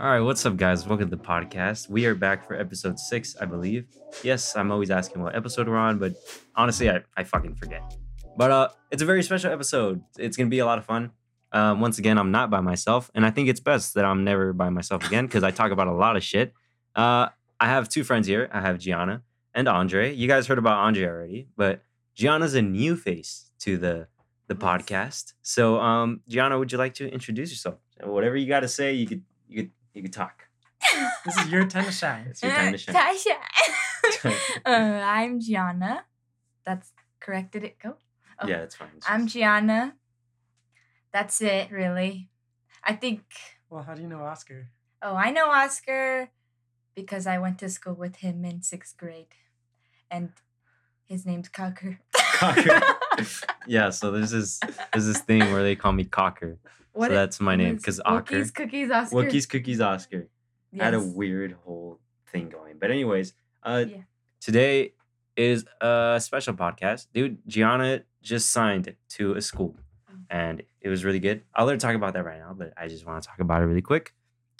All right, what's up, guys? Welcome to the podcast. We are back for episode six, I believe. Yes, I'm always asking what episode we're on, but honestly, I, I fucking forget. But uh, it's a very special episode. It's gonna be a lot of fun. Um, once again, I'm not by myself, and I think it's best that I'm never by myself again because I talk about a lot of shit. Uh, I have two friends here. I have Gianna and Andre. You guys heard about Andre already, but Gianna's a new face to the the podcast. So, um, Gianna, would you like to introduce yourself? Whatever you got to say, you could you could you can talk. This is your time to shine. It's your time to shine. Tasha. uh, I'm Gianna. That's correct. Did it go? Oh, Yeah, it's fine. It's I'm just- Gianna. That's it, really. I think. Well, how do you know Oscar? Oh, I know Oscar because I went to school with him in sixth grade, and his name's Cocker. Cocker. yeah. So there's this there's this thing where they call me Cocker. What so it- that's my name because Ocker. Wookiees, cookies, Oscar. Wookiees Cookies Oscar. I had a weird whole thing going. But anyways, uh Yeah. today is a special podcast. Dude, Gianna just signed to a school Oh. and it was really good. I'll let her talk about that right now, but I just want to talk about it really quick.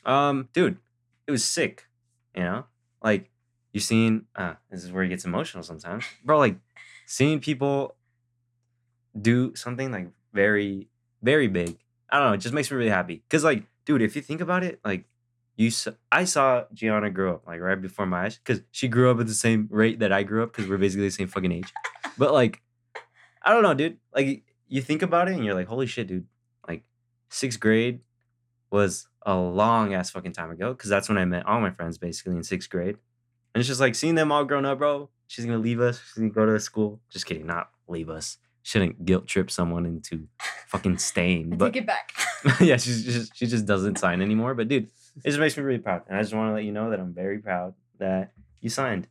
Um, dude, it was sick, you know? Like you seen uh this is where it gets emotional sometimes. Bro, like seeing people do something like very, very big. I don't know, it just makes me really happy. Cause like, dude, if you think about it, like you I saw Gianna grow up like right before my eyes because she grew up at the same rate that I grew up because we're basically the same fucking age. But like, I don't know, dude. Like you think about it and you're like, holy shit, dude. Like sixth grade was a long ass fucking time ago because that's when I met all my friends basically in sixth grade. And it's just like seeing them all grown up, bro. She's gonna leave us. She's gonna go to school. Just kidding, not leave us. Shouldn't guilt trip someone into fucking staying. But take it back. yeah, she just she just doesn't sign anymore. But dude, it just makes me really proud, and I just want to let you know that I'm very proud that you signed.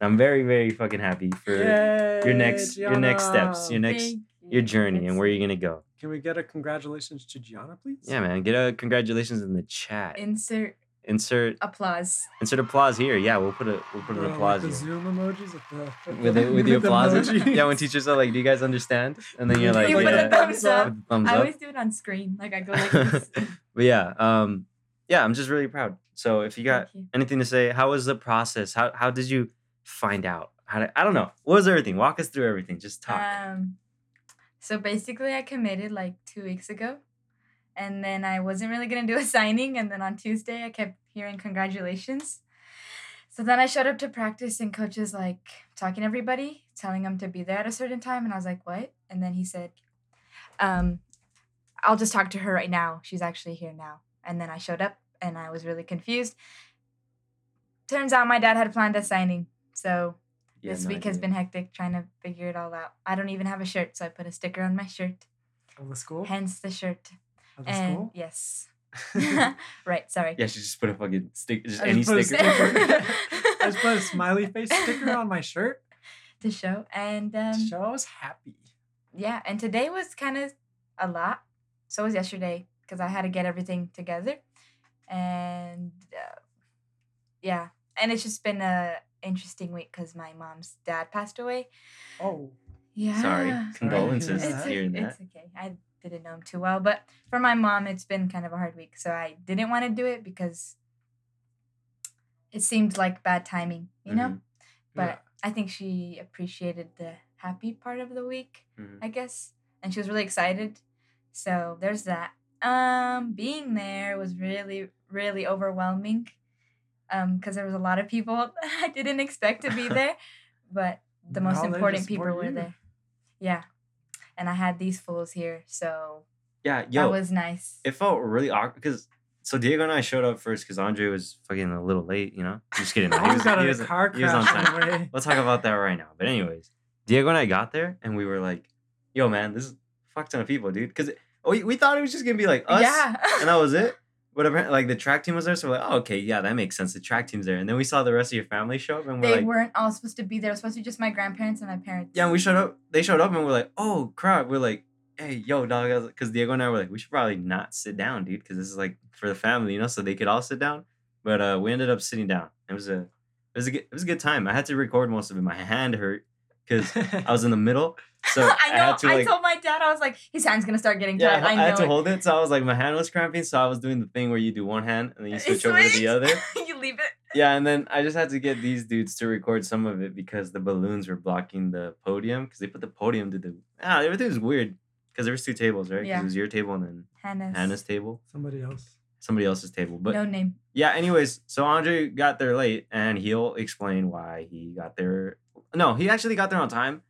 And I'm very very fucking happy for your next your next steps, your next Thank your you. journey, and That's- where you're gonna go. Can we get a congratulations to Gianna, please? Yeah, man, get a congratulations in the chat. Insert Insert applause. insert applause here. Yeah, we'll put a we'll put an applause With here. the Zoom emojis with the with the with the applause. emojis. yeah, when teachers are like, "Do you guys understand?" And then you're like, You put "Yeah." a thumbs up. With the thumbs I up. always do it on screen. Like I go like this. But yeah, um, yeah, I'm just really proud. So if you got you. anything to say, how was the process? How how did you find out? How did, I don't know. What was everything? Walk us through everything. Just talk. Um, so basically, I committed like two weeks ago, and then I wasn't really gonna do a signing. And then on Tuesday, I kept hearing congratulations. So then I showed up to practice, and coach was like talking to everybody, telling them to be there at a certain time, and I was like, "What?" And then he said, um, "I'll just talk to her right now. She's actually here now." And then I showed up, and I was really confused. Turns out my dad had planned a signing, so Yeah, this no week has been hectic trying to figure it all out. I don't even have a shirt, so I put a sticker on my shirt. Of the school? Hence the shirt. Of the And school? yes. right, sorry. Yeah, she just put a fucking stick, just I any just put sticker. sticker. I just put a smiley face sticker on my shirt to show. And um, to show I was happy. yeah, and today was kind of a lot. So was yesterday because I had to get everything together. And uh, yeah, and it's just been a interesting week because my mom's dad passed away. Oh, Yeah. Sorry, Sorry. condolences It's it's, hearing that. it's okay. I didn't know him too well, but for my mom, it's been kind of a hard week. So I didn't want to do it because it seemed like bad timing, you know. Mhm. But yeah. I think she appreciated the happy part of the week, Mhm. I guess, and she was really excited. So there's that. Um, being there was really, really overwhelming. Um, because there was a lot of people I didn't expect to be there, but the most important people were there. Yeah. And I had these fools here, so Yeah, yo, that was nice. it felt really awkward because so Diego and I showed up first because Andre was fucking a little late. You know, just kidding. he was- got he a was- car he was on crash time. We'll talk about that right now. But anyways, Diego and I got there and we were like, "Yo, man, this is a fuck ton of people, dude." Because we, we thought it was just gonna be like us, yeah. and that was it. But apparently, like the track team was there, so we're like, "Oh, okay, yeah, that makes sense. The track team's there." And then we saw the rest of your family show up, and we're they like, weren't all supposed to be there. It was supposed to be just my grandparents and my parents. "Yeah." And we showed up. They showed up, and we're like, "Oh crap!" We're like, "Hey, yo, dog," because Diego and I were like, "We should probably not sit down, dude, because this is like for the family, you know, so they could all sit down." But uh, we ended up sitting down. It was a, it was a good, it was a good time. I had to record most of it. My hand hurt because I was in the middle. So I, I know. had to I told my dad I was like, his hand's gonna start getting yeah, tired. I I, had to it. hold it. So I was like, my hand was cramping. So I was doing the thing where you do one hand and then you You switch over to the other. you leave it. Yeah, and then I just had to get these dudes to record some of it because the balloons were blocking the podium because they put the podium to the ah everything was weird because there was two tables right Yeah. it was your table and then Hannah's. Hannah's table Somebody else. somebody else's table but no name. yeah anyways so Andre got there late and he'll explain why he got there no he actually got there on time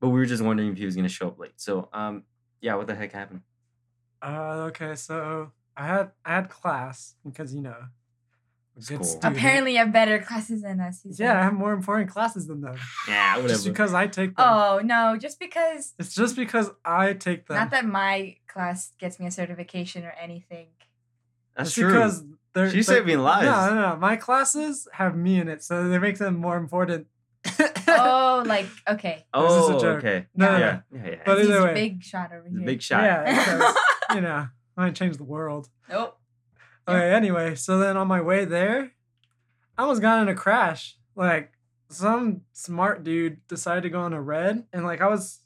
but we were just wondering if he was gonna show up late so um yeah what the heck happened Uh, okay, so I had I had class because you know, good School. student. Apparently, you have better classes than us. he Yeah, I have more important classes than them. yeah whatever Just because I take them. Oh no! Just because. It's just because I take them. Not that my class gets me a certification or anything. that's It's true because they're She's they're- saving lives. No, no, no. My classes have me in it, so they make them more important. Oh, like okay. This is a oh joke. okay No, no, yeah yeah, yeah. But He's either way. big shot over here. big shot Yeah, because, you know, I might change the world. Nope. Okay, anyway, so then on my way there, I almost got in a crash. Like some smart dude decided to go on a red, and like I was,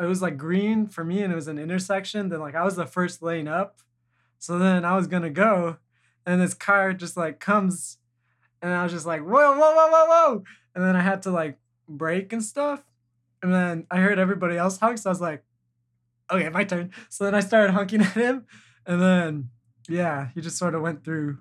it was like green for me, and it was an intersection. Then like I was the first lane up, so then I was gonna go, and this car just like comes, and I was just like whoa whoa whoa whoa whoa, and then I had to like break and stuff, and then I heard everybody else honk, so I was like, okay, my turn. So then I started honking at him, and then yeah, he just sort of went through.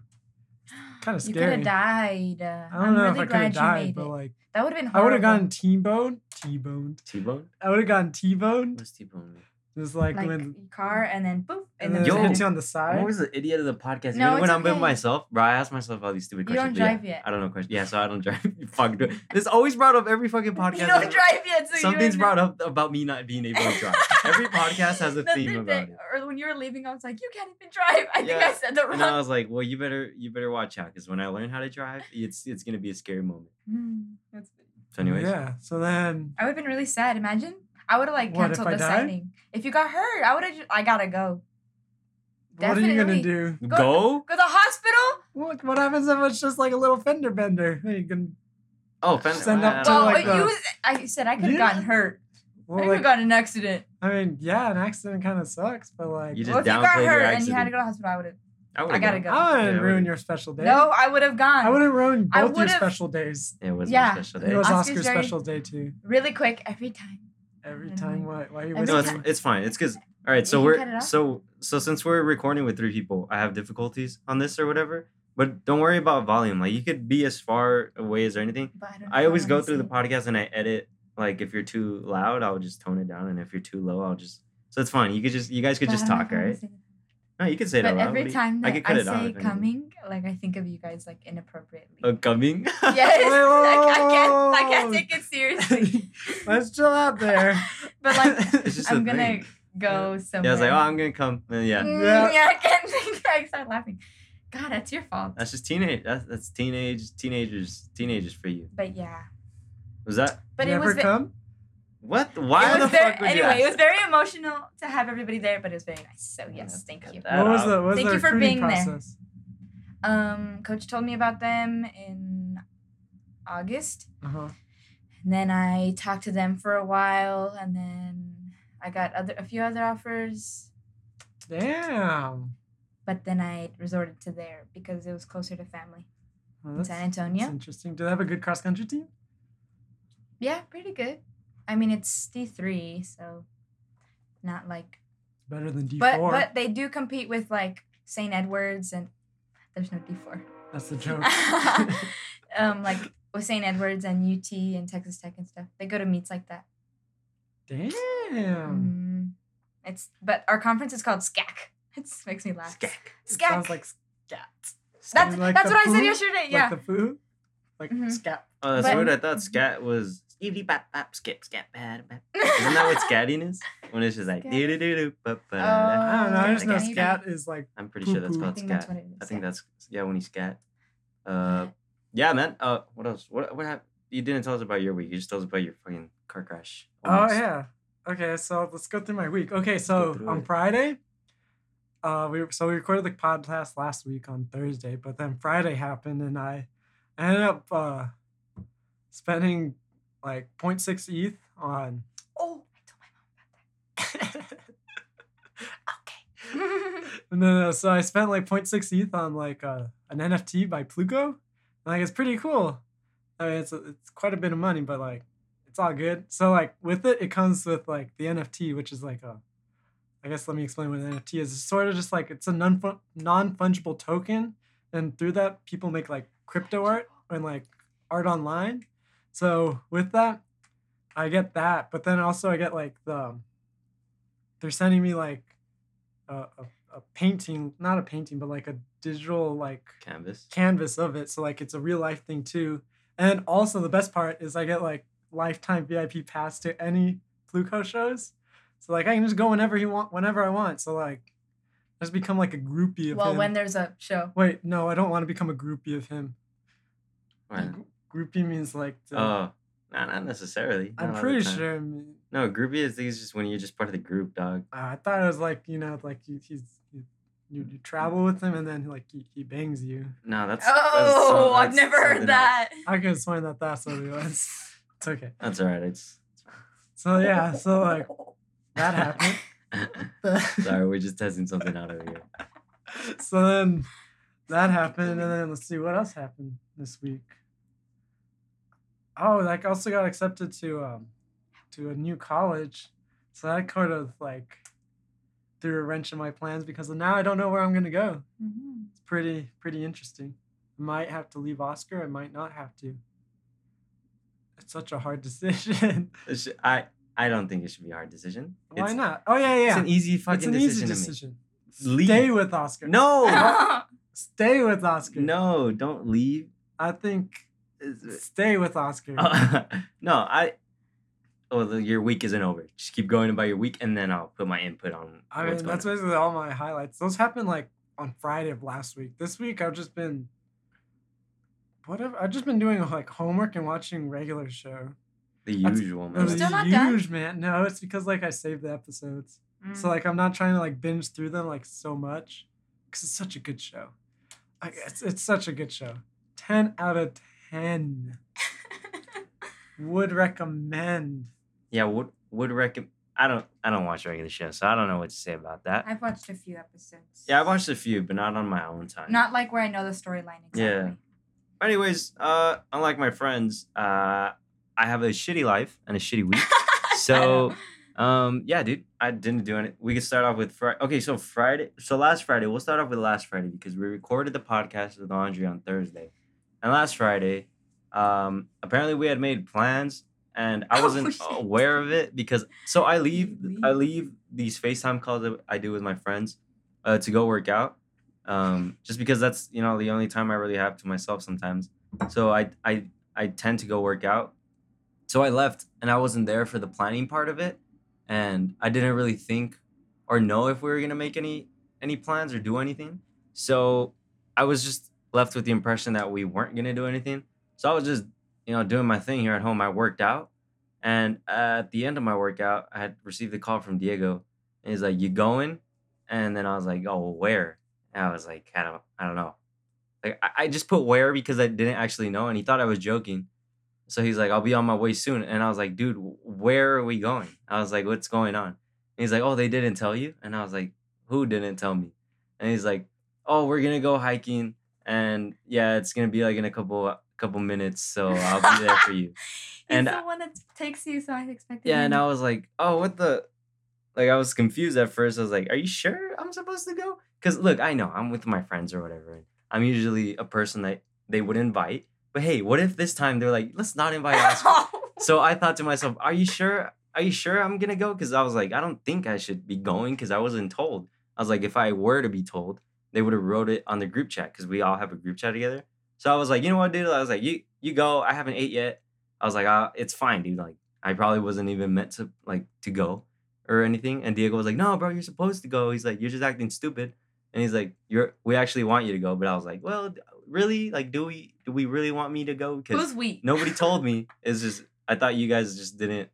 Kind of scary. You could have died. Uh, I don't I'm know really if I could glad have died, but like that would have been I would have gotten T-boned, T-boned. T-bone I would have gotten T-boned. what's T-bone Just like, like when car and then boop and and then then Yo, hits you on the I'm side. always the idiot of the podcast. No, Even when it's I'm with okay. myself, bro, I ask myself all these stupid You questions. don't but yeah, drive yet. I don't know questions. Yeah, so I don't drive. Fuck. do- It's always brought up every fucking podcast. You don't drive yet, so Something's you brought up about me not being able to drive. Every podcast has a The theme other about day- it. Or when you were leaving, I was like, "You can't even drive." I think I said the wrong. And I was like, well, you better you better watch out because when I learn how to drive, it's it's gonna be a scary moment. Hmm, that's- So, anyways, yeah. So then, I would have been really sad. Imagine I would have like What, if canceled I the died? signing. If you got hurt, I would have. I gotta go. what are you gonna do? Go- go. Go to the hospital. What What happens if it's just like a little fender bender? You can. Oh, fender. Send up I to, Well, know. like you. the- I said I could have Yeah. gotten hurt. I Well, could have like, gotten an accident. I mean, yeah, an accident kind of sucks, but like, You just Well, if you got downplayed your hurt and you had to go to the hospital, I would have. I, I gotta gone. go. I wouldn't Yeah, ruin your special day. No, I would have gone. I wouldn't ruin I both your special days. It was Yeah. my special It was Oscar's Oscar's special day too. really quick every time. Every time, what? Why are you Every No, it's it's fine. It's because all right. So we're cut it off. so so since we're recording with three people, I have difficulties on this or whatever. But don't worry about volume. Like you could be as far away as or anything. But I, don't I know always how go through the podcast and I edit. Like if you're too loud, I'll just tone it down, and if you're too low, I'll just. So it's fine. You could just you guys could But just talk, how to right? No, you can say But loud. every you- time I that I it say coming, like I think of you guys like inappropriately. Uh, coming. yes, Wait, whoa, like, I can't. I can't take it seriously. Let's chill out there. but like, it's just a I'm gonna thing. go somewhere. Yeah, I was like, oh, I'm gonna come. And yeah, Mm, Yeah. yeah. I can't think. I start laughing. God, that's your fault. that's just teenage. That's that's teenage teenagers teenagers for you. But yeah. Was that But you it was. come? What? Why it the very, fuck would you anyway, it was very emotional to have everybody there, but it was very nice. So yes, Yeah, thank you. that What was out. the what was Thank the you for recruiting being there. process? Um, coach told me about them in August. Uh-huh. And then I talked to them for a while, and then I got other a few other offers, Damn. but then I resorted to there because it was closer to family Well, in that's, San that's Antonio. interesting. Do they have a good cross country team? Yeah, pretty good. I mean, it's D three, so not like, Better than D but four. but but they do compete with like St. Edwards, and there's no D four. That's the joke. um, like with St. Edwards and UT and Texas Tech and stuff. They go to meets like that. Damn. Mm, it's but our conference is called SCAC. It makes me laugh. Skak. It SCAC. sounds like scat. That's Like that's the what I said yesterday. Yeah. Like the food? Like Mhm. scat. Oh, that's But- weird. I thought scat was skitty bap bap skip skip bap bap. Isn't that what scatting is? When it's just like Scat. doo doo doo doo ba ba. I don't know. I just know Okay. scat is like I'm pretty sure that's Poo-poo. I called think scat. that's what it is. I think yeah. that's yeah when you scat. Uh, yeah, man. Uh, what else? What what happened? You didn't tell us about your week. You just told us about your fucking car crash. Oh Almost. yeah. Okay, so let's go through my week. Okay, go so through on it. Friday, uh, we so we recorded the podcast last week on Thursday, but then Friday happened, and I ended up uh, spending like 0.6 ETH on. Oh, I told my mom about that. Okay. no, no, so I spent like 0.6 ETH on like uh, an NFT by Pluko. And, like it's pretty cool. I mean, it's it's quite a bit of money, but like it's all good. So like with it, it comes with like the NFT, which is like a. I guess let me explain what an NFT is. It's sort of just like it's a non non fungible token, and through that, people make like crypto art and like art online. So with that, I get that, but then also I get like the. Um, they're sending me like, a, a, a painting, not a painting, but like a digital like Canvas. canvas of it. So like it's a real life thing too. And also the best part is I get like lifetime VIP pass to any Pluko shows. So like I can just go whenever he want, whenever I want. So like, I just become like a groupie of well, him. when there's a show. Wait, no, I don't want to become a groupie of him. What? Groupie means like. the- Oh, nah, not necessarily. I'm Not pretty sure. I, mean, No, groupie is is just when you're just part of the group, dog. uh, I thought it was like you know like you, he's you, you, you travel with him and then like he, he bangs you. No, that's. Oh, I've never heard that. I could have sworn that that's what it was. It's okay. That's all right. It's. So yeah, so like that happened. Sorry, we're just testing something out over here. so then that happened, and then let's see what else happened this week. Oh, like I also got accepted to um to a new college, so that kind of like threw a wrench in my plans because now I don't know where I'm gonna go. Mhm. It's pretty pretty interesting. I might have to leave Oscar. I might not have to. It's such a hard decision. I I don't think it should be a hard decision. Why It's- not? Oh yeah, yeah. It's an easy fucking It's an decision easy to decision. make. Leave. Stay with Oscar. No, Stay with Oscar. no, don't leave. I think It's- stay with Oscar. no, I. Oh, the, your week isn't over. Just keep going about your week, and then I'll put my input on. I mean, going that's on. basically all my highlights. Those happened like on Friday of last week. This week I've just been whatever. I've just been doing like homework and watching regular show. the usual It man. was Still not done? huge, man. No, it's because like I saved the episodes, Mm. so like I'm not trying to like binge through them like so much because it's such a good show. Like it's it's such a good show. Ten out of ten. Would recommend. Yeah, would would recommend. I don't I don't watch regular shows, so I don't know what to say about that. I've watched a few episodes. Yeah, I watched a few, but not on my own time. Not like where I know the storyline exactly. Yeah. Anyways, uh, unlike my friends, uh, I have a shitty life and a shitty week. So, um, yeah, dude, I didn't do any. We could start off with Friday. Okay, so Friday. So last Friday, we'll start off with last Friday because we recorded the podcast with Andre on Thursday, and last Friday, um, apparently we had made plans, and I Oh, wasn't shit. aware of it because so I leave I leave? leave these FaceTime calls that I do with my friends, uh, to go work out, um, just because that's you know the only time I really have to myself sometimes. So I I I tend to go work out. So I left and I wasn't there for the planning part of it, and I didn't really think or know if we were gonna make any any plans or do anything. So I was just left with the impression that we weren't gonna do anything. So I was just you know doing my thing here at home. I worked out, and at the end of my workout, I had received a call from Diego, and he's like, "You going?" And then I was like, "Oh, where?" And I was like, "I don't, I don't know." Like I, I just put where because I didn't actually know, and he thought I was joking. So he's like, "I'll be on my way soon," and I was like, "Dude, where are we going?" I was like, "What's going on?" And he's like, "Oh, they didn't tell you," and I was like, "Who didn't tell me?" And he's like, "Oh, we're gonna go hiking, and yeah, it's gonna be like in a couple uh, couple minutes, so I'll be there for you." He's And the I- one that takes you, so I expected. Yeah, and. I was like, "Oh, what the?" Like I was confused at first. I was like, "Are you sure I'm supposed to go?" Because look, I know I'm with my friends or whatever. and I'm usually a person that they would invite. But hey, what if this time they're like, "Let's not invite Oscar"? so I thought to myself, "Are you sure? Are you sure I'm gonna go?" Because I was like, I don't think I should be going because I wasn't told. I was like, if I were to be told, they would have wrote it on the group chat because we all have a group chat together. So I was like, you know what, dude? I was like, you you go. I haven't ate yet. I was like, uh, it's fine, dude. Like I probably wasn't even meant to like to go or anything. And Diego was like, no, bro, you're supposed to go. He's like, you're just acting stupid. And he's like, you're we actually want you to go. But I was like, well, really? Like, do we do we really want me to go? Because Who's we? nobody told me. It's just I thought you guys just didn't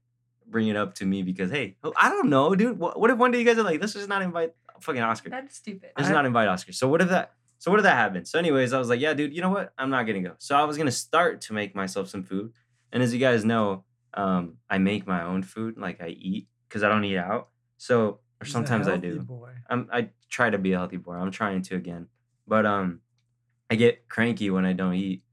bring it up to me because hey, I don't know, dude. What, what if one day you guys are like, let's just not invite fucking Oscar. That's stupid. Let's I- not invite Oscar. So what if that? So what if that happened? So anyways, I was like, yeah, dude. You know what? I'm not gonna go. So I was gonna start to make myself some food. And as you guys know, um, I make my own food. Like I eat because I don't eat out. So or He's sometimes I do. Boy. I'm I try to be a healthy boy. I'm trying to again, but um, I get cranky when I don't eat.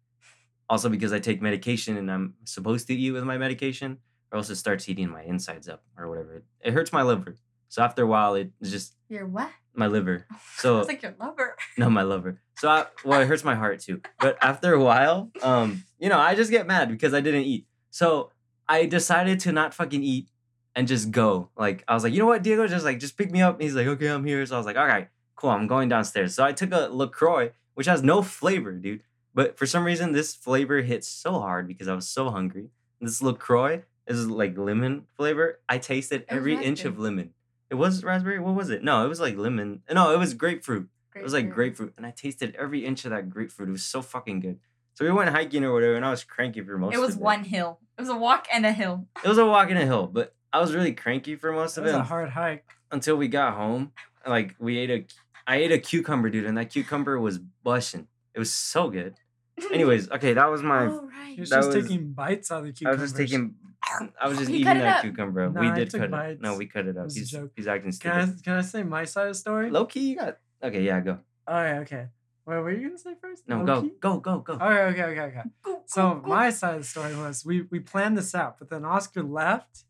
Also because I take medication and I'm supposed to eat with my medication, or else it starts eating my insides up or whatever. It, it hurts my liver. So after a while, it just You're what? my liver. So it's like your lover. no, my lover. So I, well, it hurts my heart too. But after a while, um, you know, I just get mad because I didn't eat. So I decided to not fucking eat and just go. Like I was like, you know what, Diego, just like just pick me up. he's like, okay, I'm here. So I was like, all right, cool. I'm going downstairs. So I took a LaCroix, which has no flavor, dude. But for some reason, this flavor hit so hard because I was so hungry. This LaCroix is like lemon flavor. I tasted every inch of lemon. It was raspberry. What was it? No, it was like lemon. No, it was grapefruit. It was like grapefruit, and I tasted every inch of that grapefruit. It was so fucking good. So we went hiking or whatever, and I was cranky for most It of it. It was one hill. It was a walk and a hill. It was a walk and a hill, but I was really cranky for most That of was it was a hard hike. until we got home. Like we ate a, I ate a cucumber, dude, and that cucumber was bushing. It was so good. Anyways, okay, that was my. oh, right. He was That just was- taking bites out of the cucumber. I was just taking. I was just He eating that up. cucumber. Nah, we I did took cut it. No, we cut it up. He's he's acting Can I, stupid. can I say my side of the story? Low key, you got. Okay, yeah, go. All right, okay. Wait, what were you gonna say first? No, Low-key? go, go, go, go. Okay, okay, okay, okay. Go, So go, go. my side of the story was we we planned this out, but then Oscar left,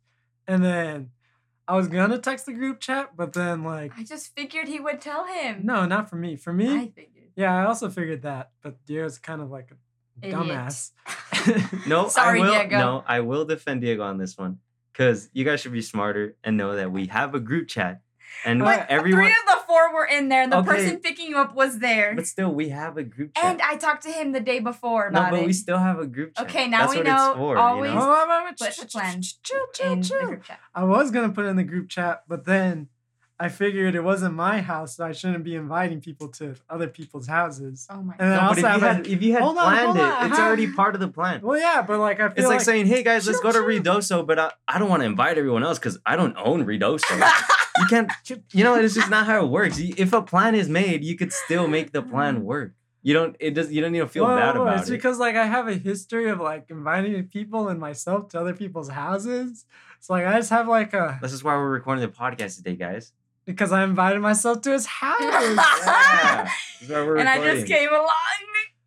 and then I was gonna text the group chat, but then like I just figured he would tell him. no, not for me. For me, I figured. yeah, I also figured that, but Diego's kind of like a Idiot. dumbass. No, Sorry, I will, Diego. No, I will defend Diego on this one because you guys should be smarter and know that we have a group chat, and But But everyone. three of the four were in there, and the Okay. person picking you up was there. But still, we have a group chat. And I talked to him the day before no, but it. we still have a group chat. Okay, now That's we know for, always- You know? Wait, wait, wait, Put the plan ch- chill, chill, in the group chat. I was gonna put it in the group chat, but then I figured it wasn't my house, so I shouldn't be inviting people to other people's houses. Oh my And then No, I if also you have had, a- if you had Hold on, planned hold on, it, it's already part of the plan. Well, yeah, but like I feel It's like, like saying, "Hey guys, let's Chill, go to chill. Redoso," but I, I don't want to invite everyone else because I don't own Redoso. you can't, you know, it's just not how it works. If a plan is made, you could still make the plan mm. work. You don't. It does. You don't need to feel Whoa, bad whoa, about it's it. It's because like I have a history of like inviting people and myself to other people's houses. So like I just have like a This is why we're recording the podcast today, guys. Because I invited myself to his house. Yeah, this is and I just came along.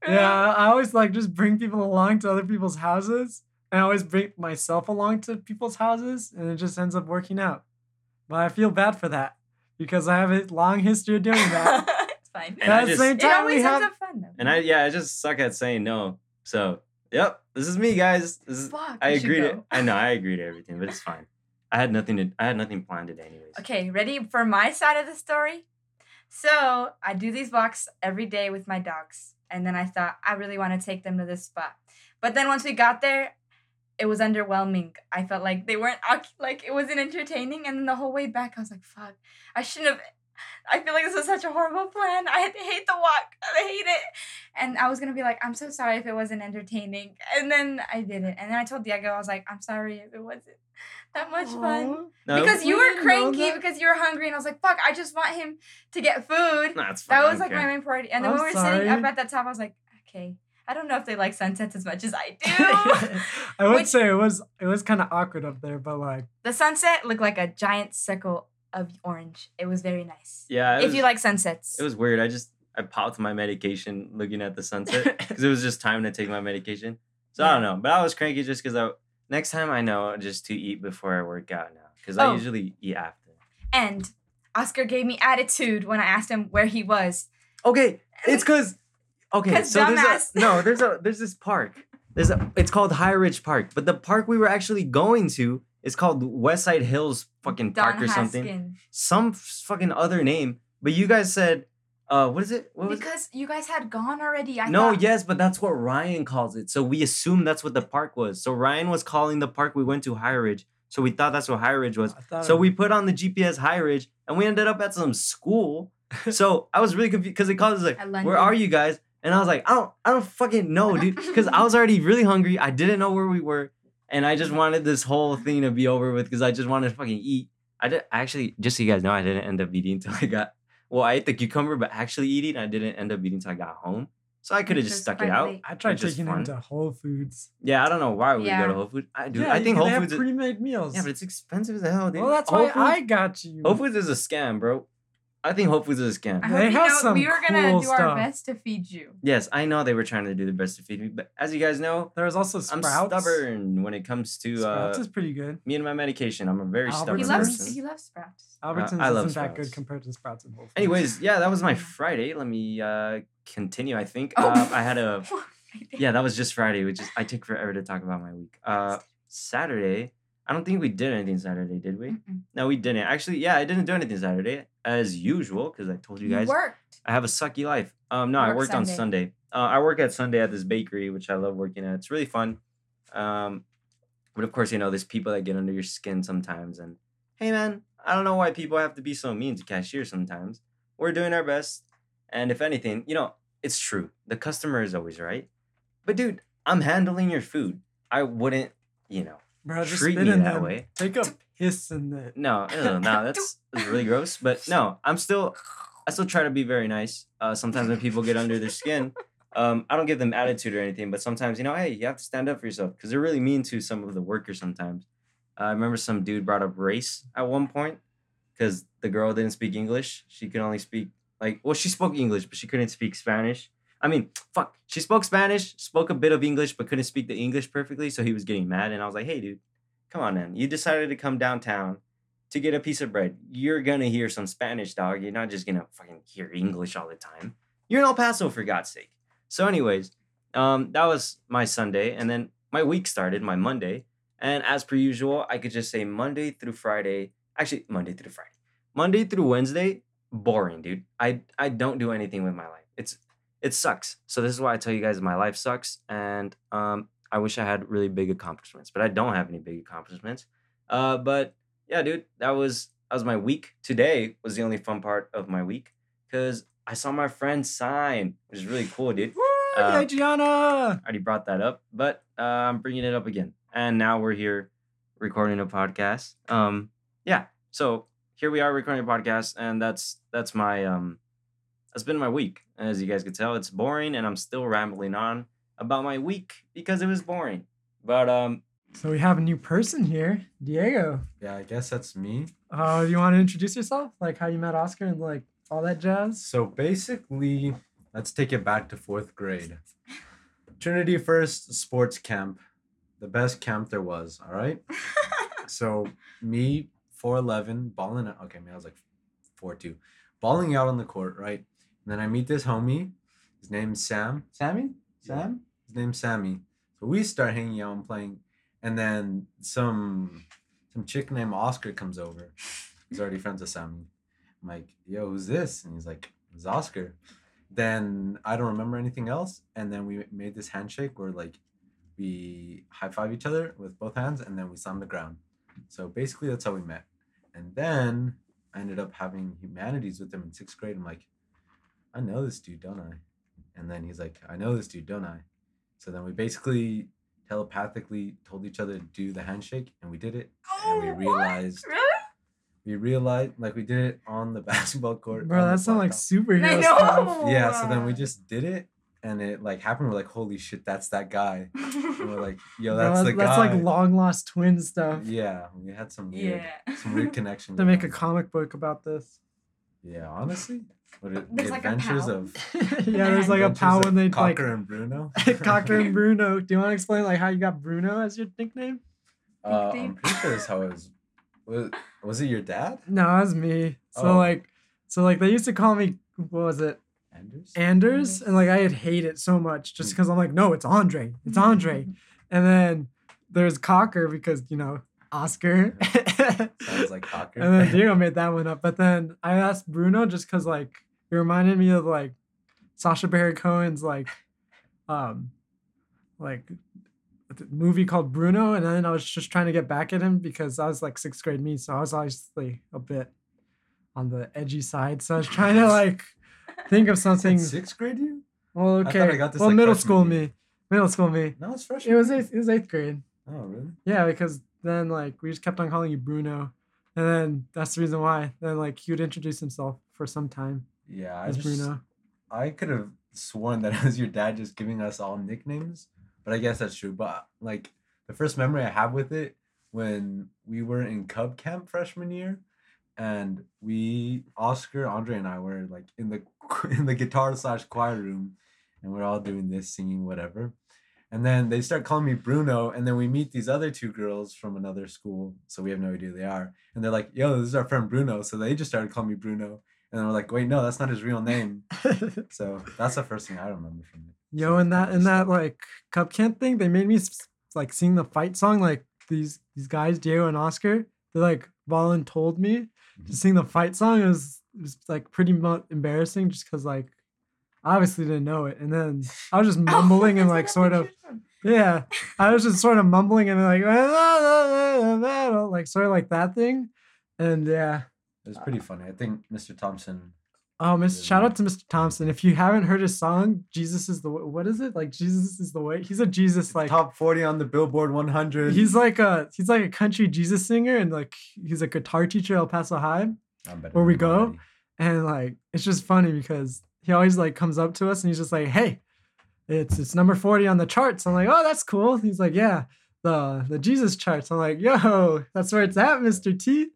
yeah, I always like just bring people along to other people's houses. And I always bring myself along to people's houses and it just ends up working out. But I feel bad for that because I have a long history of doing that. it's fine. And At the just- same It time, always we ends have up fun though. And I, yeah, I just suck at saying no. So, yep, this is me, guys. This is. Fuck, I we should agree to. I know I agree to everything, but it's fine. I had nothing to. I had nothing planned today, anyways. Okay, ready for my side of the story? So I do these walks every day with my dogs. And then I thought I really want to take them to this spot. But then once we got there, it was underwhelming. I felt like they weren't like it wasn't entertaining. And then the whole way back, I was like, fuck, I shouldn't have. I feel like this was such a horrible plan. I hate the walk. I hate it. And I was gonna be like, I'm so sorry if it wasn't entertaining. And then I didn't. And then I told Diego, I was like, I'm sorry if it wasn't that much fun No, because you were cranky because you were hungry and I was like, fuck, I just want him to get food. no, that was like my main priority. And then I'm when we were sitting up at that top, I was like, okay, I don't know if they like sunsets as much as I do. I would Which- say it was it was kind of awkward up there, but like the sunset looked like a giant circle of orange. It was very nice. Yeah, if was, you like sunsets. it was weird. I just I popped my medication looking at the sunset because it was just time to take my medication. So I don't know, but I was cranky just because I next time I know just to eat before I work out now because Oh. I usually eat after. and Oscar gave me attitude when I asked him where he was. Okay, it's because okay. So there's a no, there's a there's this park. There's a it's called High Ridge Park, but the park we were actually going to is called Westside Hills fucking Don park or something. Haskin. Some fucking other name. But you guys said, uh, what is it? What was it? Because you guys had gone already. I no, thought, yes, but that's what Ryan calls it. So we assumed that's what the park was. So Ryan was calling the park we went to High Ridge. So we thought that's what High Ridge was. So it- we put on the GPS High Ridge and we ended up at some school. so I was really confused because it called us like, "Where are you guys?" And I was like, "I don't, I don't fucking know, dude," because I was already really hungry. I didn't know where we were, and I just wanted this whole thing to be over with because I just wanted to fucking eat. I did actually, just so you guys know, I didn't end up eating until I got. Well, I ate the cucumber, but actually eating, I didn't end up eating until I got home. So I could have just was stuck it out. I tried which is taking him to Whole Foods. Yeah, I don't know why we would go to Whole Foods. I do. yeah, I think Whole Foods. is- pre-made meals. yeah, but it's expensive as hell, dude. well, that's Whole why Foods, I got you. Whole Foods is a scam, bro. I think Whole Foods is a scam. I They you have know some we were gonna cool do our stuff. best to feed you. Yes, I know they were trying to do their best to feed me, but as you guys know, There's also I'm Sprouts. stubborn when it comes to uh, Sprouts is pretty good. me and my medication. I'm a very stubborn He Albertsons. loves person. he loves sprouts. Albertsons I love isn't that good compared to Sprouts and Whole Foods. Anyways, yeah, that was my. Friday. Let me uh continue. I think Oh. uh, I had a yeah, that was just Friday, which is I take forever to talk about my week. Uh, Saturday, I don't think we did anything Saturday, did we? Mm-mm. No, we didn't. Actually, yeah, I didn't do anything Saturday as usual because I told you You guys worked. I have a sucky life. Um, no, I Work worked on Sunday. Sunday. Uh, I work at Sunday at this bakery, which I love working at. It's really fun. Um, but of course, you know, there's people that get under your skin sometimes. And hey, man, I don't know why people have to be so mean to cashiers sometimes. We're doing our best. And if anything, you know, it's true. The customer is always right. But dude, I'm handling your food. I wouldn't, you know, Bro, just treat me in that them. way. Take a piss in it. No, no, no, that's, that's really gross. But no, I'm still I still try to be very nice. Uh, sometimes when people get under their skin, um, I don't give them attitude or anything, but sometimes you know, hey, you have to stand up for yourself because they're really mean to some of the workers sometimes. Uh, I remember some dude brought up race at one point because the girl didn't speak English. She could only speak like well, she spoke English, but she couldn't speak Spanish. I mean, fuck, she spoke Spanish, spoke a bit of English, but couldn't speak the English perfectly. So he was getting mad, and I was like, hey, dude, come on, man, you decided to come downtown to get a piece of bread, you're gonna hear some Spanish, dog. You're not just gonna fucking hear English all the time. You're in El Paso, for God's sake. So, anyways, um, that was my Sunday, and then my week started, my Monday, and as per usual, I could just say Monday through Friday. Actually, Monday through Friday, Monday through Wednesday, boring, dude. I I don't do anything with my life. It's it sucks. So this is why I tell you guys my life sucks, and um, I wish I had really big accomplishments, but I don't have any big accomplishments. Uh, but yeah, dude, that was that was my week. Today was the only fun part of my week because I saw my friend sign, which is really cool, dude. Woo, Uh, yeah, Gianna. I already brought that up, but uh, I'm bringing it up again. And now we're here recording a podcast. Um, yeah. So here we are recording a podcast, and that's that's my um, that's been my week. As you guys can tell, it's boring, and I'm still rambling on about my week because it was boring. But um, So we have a new person here, Diego. Yeah, I guess that's me. Uh, you want to introduce yourself? Like how you met Oscar and like all that jazz? So basically, let's take it back to fourth grade. Trinity First Sports Camp, the best camp there was. All right. So me, four eleven, balling. out- Okay, me, I was like four two, balling out on the court, right? And then I meet this homie. His name's Sam. Sammy. Sam. His name's Sammy. So we start hanging out and playing, and then some some chick named Oscar comes over. He's already friends with Sammy. I'm like, yo, who's this? And he's like, it's Oscar. Then I don't remember anything else. And then we made this handshake where like we high five each other with both hands and then we slammed the ground. So basically that's how we met. And then I ended up having humanities with him in sixth grade. I'm like, I know this dude, don't I? And then he's like, I know this dude, don't I? So then we basically telepathically told each other to do the handshake and we did it. And we Oh, what? realized Really? we realized like we did it on the basketball court. Bro, on the that sounds like superhero I stuff. Yeah, so then we just did it and it like happened. We're like, holy shit, that's that guy. And we're like, yo, Bro, that's the that's guy. like long lost twin stuff. Yeah, we had some weird, yeah. some weird connection. To make a comic book about this. Yeah, honestly, what it, There's the like adventures of yeah, there's like a pal when they like Cocker and Bruno. Cocker and Bruno. Do you want to explain like how you got Bruno as your nickname? Uh, I'm pretty sure that's how it was. Was, was it your dad? No, it was me. So Oh. like, so like they used to call me what was it, Anders. Anders, and like I had hate it so much just because I'm like, no, it's Andre, it's Andre, and then there's Cocker because you know Oscar. Sounds like Cocker. And then Diego made that one up. But then I asked Bruno just because like it reminded me of like Sacha Baron Cohen's like um like movie called Bruno, and then I was just trying to get back at him because I was like sixth grade me, so I was obviously a bit on the edgy side. So I was trying to like think of something. Sixth grade, you? Well, okay. I got this, well, like, middle school year. me, middle school me. No, it's fresh. It was eighth, it was eighth grade. Oh, really? Yeah, because then like we just kept on calling you Bruno, and then that's the reason why. Then like he would introduce himself for some time Yeah, I as just, Bruno. I could have sworn that it was your dad just giving us all nicknames, but I guess that's true. But like the first memory I have with it when we were in Cub Camp freshman year, and we Oscar, Andre, and I were like in the in the guitar slash choir room, and we're all doing this singing whatever. And then they start calling me Bruno, and then we meet these other two girls from another school, so we have no idea who they are. And they're like, "Yo, this is our friend Bruno." So they just started calling me Bruno, and we're like, "Wait, no, that's not his real name." So that's the first thing I remember from it. Yo, So in that in that like cup camp thing, they made me like sing the fight song. Like these these guys, Diego and Oscar, they like voluntold me to Mhm. sing the fight song. It was it was like pretty mu- embarrassing just because like obviously didn't know it, and then I was just mumbling and Oh, like sort of yeah, I was just sort of mumbling and like like sort of like that thing, and yeah. It was pretty funny. I think Mr. Thompson. Oh, Miss! Really Shout out to Mr. Thompson. If you haven't heard his song, "Jesus is the Way," what is it like? Jesus is the way. He's a Jesus like top 40 on the Billboard 100. he's like a he's like a country Jesus singer and like he's a guitar teacher at El Paso High. Where we go? already. And like it's just funny because he always like comes up to us and he's just like, "Hey, it's it's number 40 on the charts." I'm like, "Oh, that's cool." He's like, "Yeah, the the Jesus charts." I'm like, "Yo, that's where it's at, Mr. T."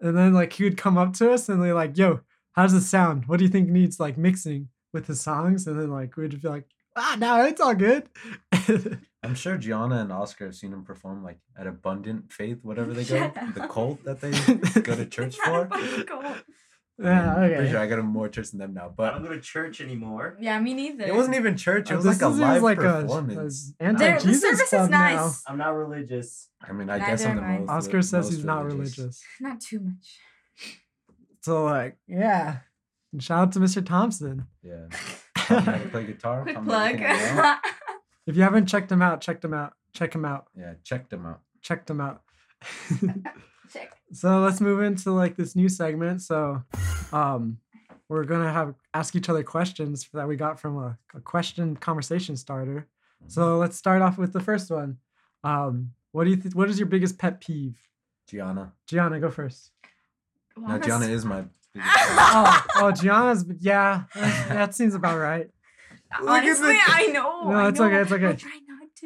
And then like he would come up to us and they're like, "Yo, how does it sound? What do you think needs like mixing with the songs?" And then like we'd just be like, "Ah, no, it's all good." I'm sure Gianna and Oscar have seen him perform like at Abundant Faith, whatever they go, Shut the cult that they go to church Not a for. Fucking cult. yeah, I'm Pretty sure okay. I got more church than them now, but I don't go to church anymore. Yeah, me neither. it wasn't even church. It Uh, was like a is- live like a- performance. a There- the anti-Jesus service club is now. nice. I'm not religious. I mean, I guess I'm the most. Oscar says most he's not religious. Not too much. So like, yeah. And shout out to Mr. Thompson. Yeah. Taught me how to play guitar. Quick plug. everything I know. If you haven't checked him out, check him out. Check him out. Yeah, check him out. Check them out. Check. so let's move into like this new segment. So um we're gonna have ask each other questions that we got from a, a question conversation starter. So let's start off with the first one. Um what do you think what is your biggest pet peeve? Gianna. Gianna, go first. No, Wanna Gianna s- is my. biggest Oh, oh Gianna's yeah, that that seems about right. Honestly, I know. No, I it's okay, know. it's okay.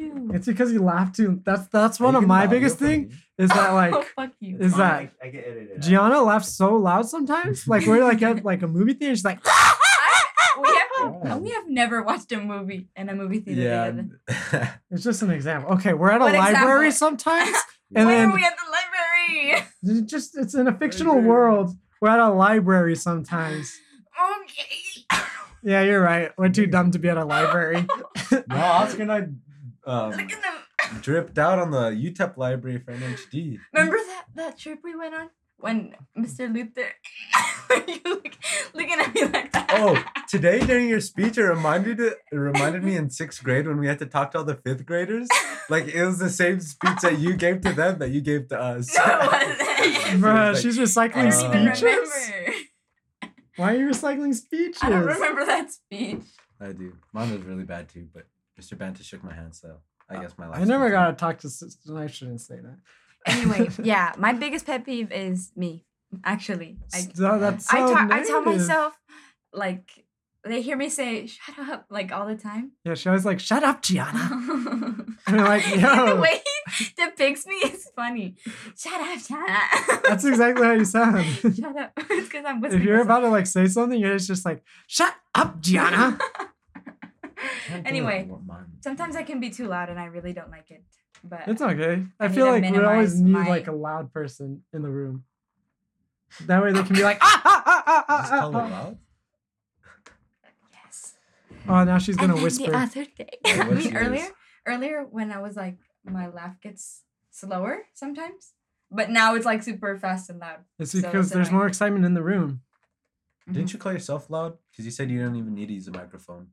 I try not to. It's because you laugh too. That's that's one of my biggest thing funny. is that oh, like fuck you. is that I, I get edited. Gianna laughs so loud sometimes. Like we're like at like a movie theater, she's like, we have Yeah. we have never watched a movie in a movie theater together. Yeah. it's just an example. Okay, we're at a What library example? sometimes, and Why then are we at the library? it's just it's in a fictional Library. world. We're at a library sometimes. Okay. Yeah, you're right. We're too dumb to be at a library. no, Oscar and I um, Look at them. dripped out on the UTEP library for NHD. Remember that that trip we went on when Mr. Luther? you look, looking at me like that. Oh, today during your speech, it reminded it, it reminded me in sixth grade when we had to talk to all the fifth graders. Like it was the same speech that you gave to them that you gave to us. No, it wasn't. Bruh, Like, she's recycling don't speeches. Why are you recycling speeches? I don't remember that speech. I do. Mine was really bad too, but Mr. Banta shook my hand, so I uh, guess my life. I never got to talk to. sis- I shouldn't say that. Anyway, yeah, my biggest pet peeve is me. Actually, I So that's so I, ta- I tell negative. myself like they hear me say "shut up" like all the time. Yeah, she always like, "Shut up, Gianna." and you're like, yo. the way he depicts me is funny. Shut up, shut up. That's exactly how you sound. Shut up. It's because I'm whispering. if you're about to like say something, you're just like, "Shut up, Gianna." Anyway, Sometimes I can be too loud and I really don't like it. But It's okay. I I feel like we always need my- like a loud person in the room. That way they can be like, ah, ah, ah, ah, ah, Just tell ah, them ah. loud. yes. Oh, now she's gonna and then whisper. The other day, Wait, I what's mean earlier, yours? earlier when I was like, my laugh gets slower sometimes, but now it's like super fast and loud. It's so because it's there's annoying. more excitement in the room. Didn't you call yourself loud? Because you said you don't even need to use a microphone.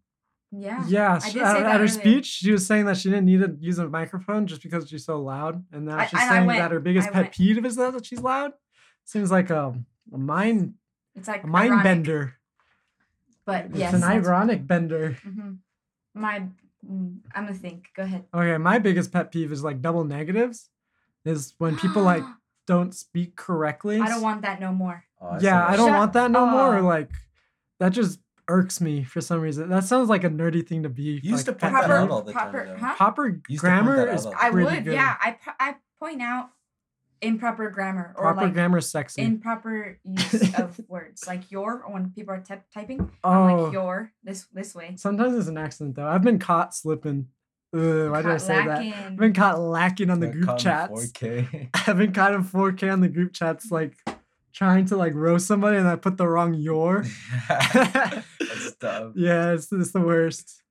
Yeah. Yeah, I she- did at, say at her earlier. speech, she was saying that she didn't need to use a microphone just because she's so loud, and now I- she's I saying went- that her biggest pet peeve is that she's loud. Seems like a, a mind It's like a mind ironic, bender. But It's yes. an ironic bender. mhm. My, mm, I'm gonna think. Go ahead. Okay, my biggest pet peeve is like double negatives. Is when people like don't speak correctly. I don't want that no more. Oh, yeah, I don't Shut want that no more. Like that just irks me for some reason. That sounds like a nerdy thing to be. You used to like, point pet that out all the time, proper, though. huh? Proper used to point grammar is I would, good. yeah. I I point out improper grammar or Proper like grammar is sexy. improper use of words, like your or when people are typ- typing. I'm oh, like your this this way. sometimes it's an accident though. I've been caught slipping. Ugh, why did I Caught say that? I've been caught lacking on the Got group chats. 4K. I've been caught in 4K on the group chats, like trying to like roast somebody, and I put the wrong your. That's dumb. yeah, it's, it's the worst.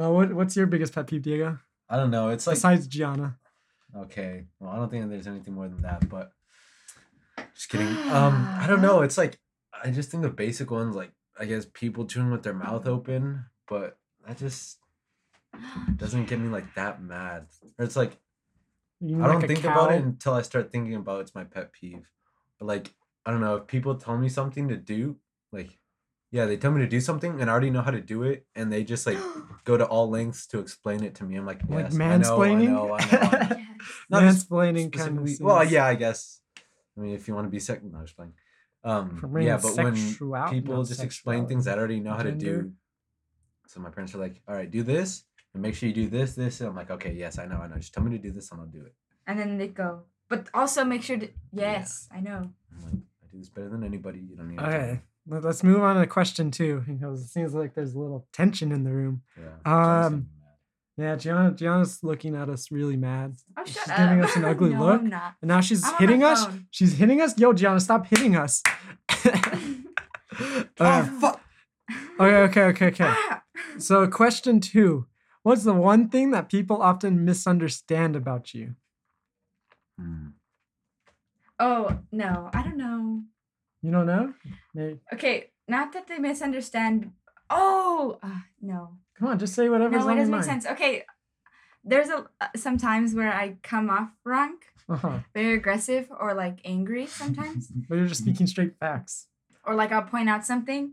Uh, what what's your biggest pet peeve, Diego? I don't know. It's like Besides Gianna. okay. Well, I don't think there's anything more than that, but just kidding. Um, I don't know. It's like I just think the basic ones, like I guess people chewing with their mouth open, but that just doesn't get me like that mad. Or it's like I don't a think about it until I start thinking about it's my pet peeve. But like I don't know if people tell me something to do, like yeah, they tell me to do something and I already know how to do it, and they just like go to all lengths to explain it to me. I'm like, Like yes, I know, I mansplaining? know, I know, I know. Not as Mansplaining kind of. specifically- Well, yeah, I guess. I mean, if you want to be second, no, just playing. Um, yeah, but when people just explain things that I already know how to do, so my parents are like, "All right, do this, and make sure you do this, this," and I'm like, "Okay, yes, I know, I know. Just tell me to do this, and I'll do it." And then they go. But also make sure to yes, I know. I'm like, "I do this better than anybody. You don't need." to Okay, me." let- let's move on to question two because it seems like there's a little tension in the room. Yeah. Um. Yeah, Gianna, Gianna's looking at us really mad. Oh She's shut up. giving us an ugly no, look. I'm not. And now she's I'm hitting us. phone. She's hitting us. Yo, Gianna, stop hitting us. Oh okay. fuck! okay, okay, okay, okay. Ah! So, question two What's the one thing that people often misunderstand about you? Hmm. Oh no, I don't know. You don't know? Maybe. Okay, not that they misunderstand. Oh uh, no, Come on, just say whatever's no, on your doesn't make sense. Okay, there's a uh, some times where I come off wrong, Uh-huh. very aggressive or like angry sometimes, But you're just speaking straight facts. or like I'll point out something,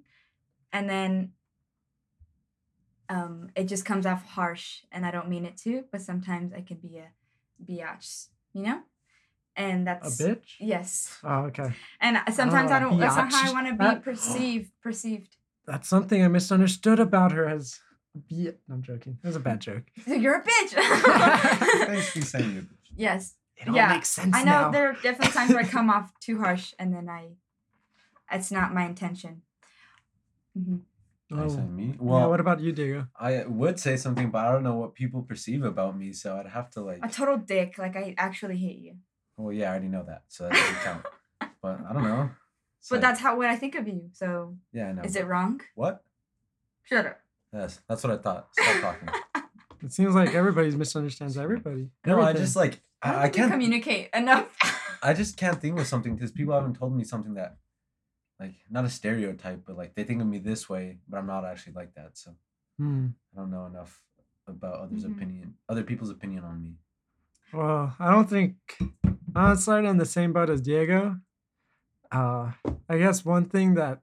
and then um it just comes off harsh, and I don't mean it to, but sometimes I can be a biatch, you know, and that's A bitch? Yes, Oh, okay. and sometimes I Oh, don't. That's not how I want to be That- perceived. Perceived. That's something I misunderstood about her as a bit. I'm joking. It was a bad joke. So you're a bitch. Thanks for saying you. yes, It all Yeah, makes sense I know now. there are definitely times where I come off too harsh, and then I, it's not my intention. hmm I say Oh. me. yeah, Well, what about you, Diego? I would say something, but I don't know what people perceive about me, so I'd have to like. A total dick. Like I actually hate you. Well, yeah, I already know that, so that doesn't count. But I don't know. It's But like- that's how what I think of you. So yeah, I know. is it wrong? What? Shut up. Yes, that's what I thought. Stop talking. It seems like everybody misunderstands everybody. no, I just like I, I, I think you can't. communicate enough. I just can't think of something because people haven't told me something that, like, not a stereotype, but like they think of me this way, but I'm not actually like that. So Hmm. I don't know enough about others' Mhm. opinion, other people's opinion on me. Well, I don't think I'm slightly in the same boat as Diego. Uh, I guess one thing that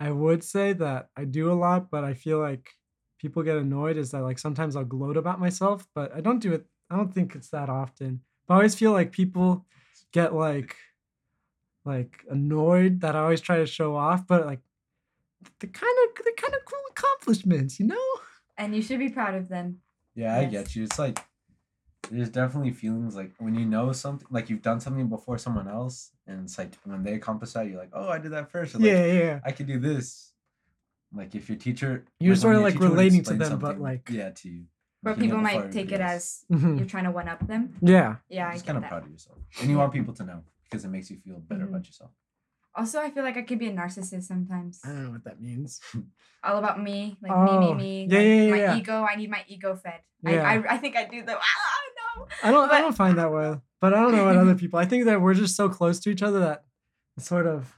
I would say that I do a lot, but I feel like people get annoyed is that like sometimes I'll gloat about myself, but I don't do it. I don't think it's that often. But I always feel like people get like like annoyed that I always try to show off, but like the kind of the kind of cool accomplishments, you know? and you should be proud of them. Yeah, I get you. It's like there's definitely feelings like when you know something, like you've done something before someone else, and it's like when they accomplish that, you're like, oh, I did that first. Or, like, yeah, yeah. I could do this. Like if your teacher, You're when sorta, like, relating to them, but, like- yeah, to you. But like, you know people might take it everybody else. as Mhm. you're trying to one up them. Yeah. Yeah, I Just kind of proud of yourself, and you want people to know because it makes you feel better Mhm. about yourself. Also, I feel like I could be a narcissist sometimes. I don't know what that means. All about me, like Oh, me, me, me. yeah, like, yeah, yeah, My yeah. ego. I need my ego fed. Yeah. I, I, I think I do though. I don't I don't find that well. But I don't know what other people. I think that we're just so close to each other that sort of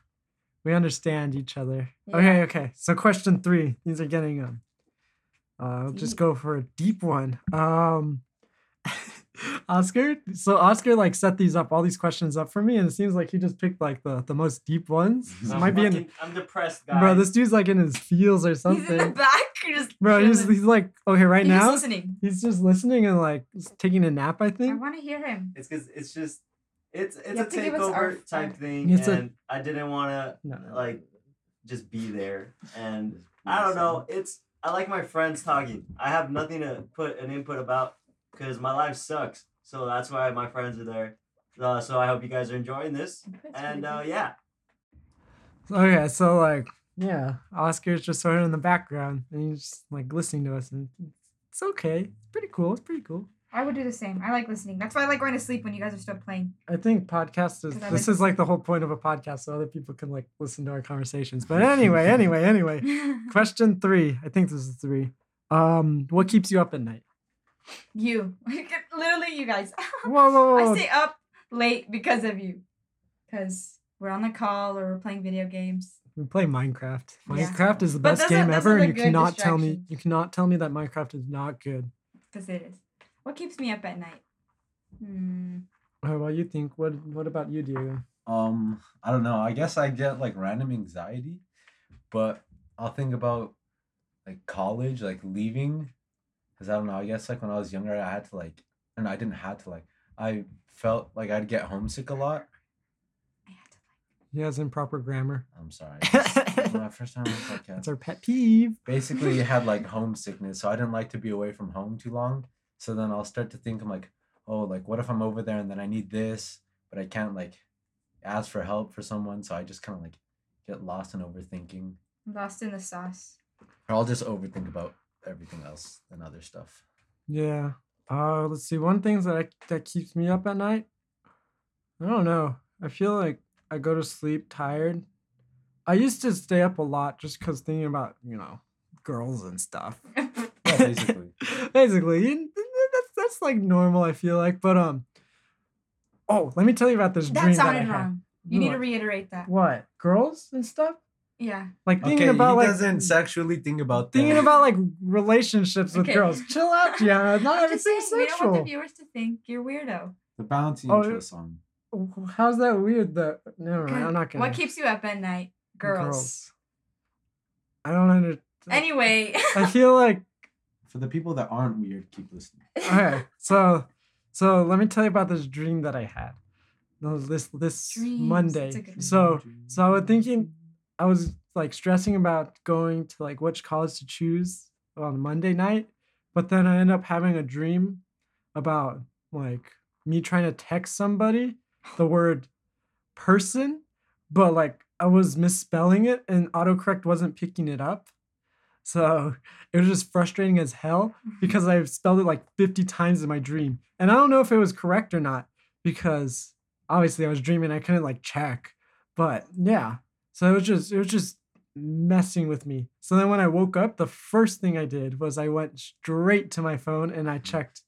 we understand each other. Okay, Yeah. okay. So question three. These are getting um uh I'll just go for a deep one. Um Oscar. So Oscar like set these up, all these questions up for me, and it seems like he just picked like the, the most deep ones. So it I'm, might be in I'm depressed, guys. Bro, this dude's like in his feels or something. He's in the something. back. Just Bro, he's, he's like okay right He's just now. listening. He's just listening and like taking a nap, I think. I want to hear him. It's because it's just it's it's a have to give us our- takeover type thing, It's a- and I didn't want to No, no. like just be there. And I don't know. It's I like my friends talking. I have nothing to put an input about because my life sucks. So that's why my friends are there. Uh, so I hope you guys are enjoying this. And uh, yeah, Okay, so like, yeah, Oscar's just sort of in the background and he's just like listening to us, and it's okay. It's pretty cool. It's pretty cool. I would do the same. I like listening. That's why I like going to sleep when you guys are still playing. I think podcast is this like is like the whole point of a podcast, so other people can like listen to our conversations. But anyway, anyway, anyway. Question three. I think this is three. Um, what keeps you up at night? You, literally, you guys. Whoa, whoa, whoa. I stay up late because of you, because we're on the call or we're playing video games. We play Minecraft. Yeah. Minecraft is the best game those ever, and you cannot tell me you cannot tell me that Minecraft is not good. Because it is. What keeps me up at night? Hmm. How about you think? What What about you, Diego? Um, I don't know. I guess I get like random anxiety, but I'll think about like college, like leaving, because I don't know. I guess like when I was younger, I had to like, and I didn't have to like. I felt like I'd get homesick a lot. I had to He has improper grammar. I'm sorry. It's my first time on the podcast. That's our pet peeve. basically you had like homesickness so i didn't like to be away from home too long so then i'll start to think i'm like oh like what if i'm over there and then i need this but i can't like ask for help for someone so i just kind of like get lost in overthinking lost in the sauce. or i'll just overthink about everything else and other stuff Yeah. Uh, let's see. One thing that I, that keeps me up at night. I don't know. I feel like I go to sleep tired. I used to stay up a lot just because thinking about you know girls and stuff. yeah basically Basically, that's that's like normal. I feel like, but um. Oh, let me tell you about this that dream that sounded wrong. You need to reiterate that. What girls and stuff? Yeah. Like thinking okay about he like doesn't sexually think about thinking about like relationships with Okay. girls. Chill out, Gianna. Not I'm just saying, everything's we don't want the sexual. viewers to think you're weirdo. the bounty Oh, intro uh, song How's that weird? That never mind. I'm not gonna. What keeps you up at night? Girls. I don't understand. Anyway. I feel like for the people that aren't weird keep listening okay. So, so let me tell you about this dream that I had. No, this this Dreams, Monday. that's a good So, so I was thinking, I was like stressing about going to like which college to choose on Monday night, but then I end up having a dream about like me trying to text somebody the word person, but like I was misspelling it and autocorrect wasn't picking it up. So it was just frustrating as hell mm-hmm. because I've spelled it like 50 times in my dream. And I don't know if it was correct or not because obviously I was dreaming, I couldn't like check. But yeah. So it was just it was just messing with me. So then when I woke up, the first thing I did was I went straight to my phone and I checked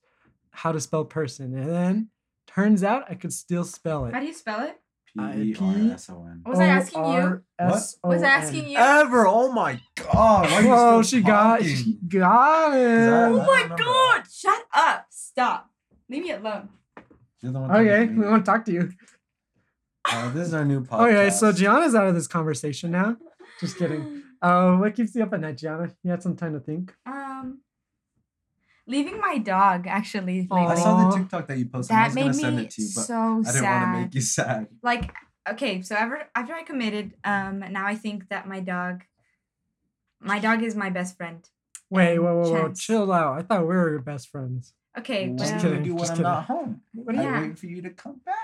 how to spell person. And then turns out I could still spell it. How do you spell it? I- p-e-r-s-o-n Was I asking you? O-R-S-O-N. Was I asking you? ever oh my god why are you Whoa, she got she got it. Oh my god! Shut up! Stop. Leave me alone. You're the one Okay, to we me. want to talk to you. Uh, this is our new podcast. Okay, so Gianna's out of this conversation now. Just kidding. Uh, what keeps you up at night, Gianna? You had some time to think. Um, leaving my dog actually. Aw. I saw the TikTok that you posted. I that was gonna made send me it to you, but so I didn't sad. want to make you sad. like okay so ever after i committed um now i think that my dog my dog is my best friend Wait, And whoa, whoa, whoa, Chance. chill out. I thought we were your best friends. okay What well, Just do you kidding, do when just I'm kidding. not home? What do you- I Yeah. wait for you to come back.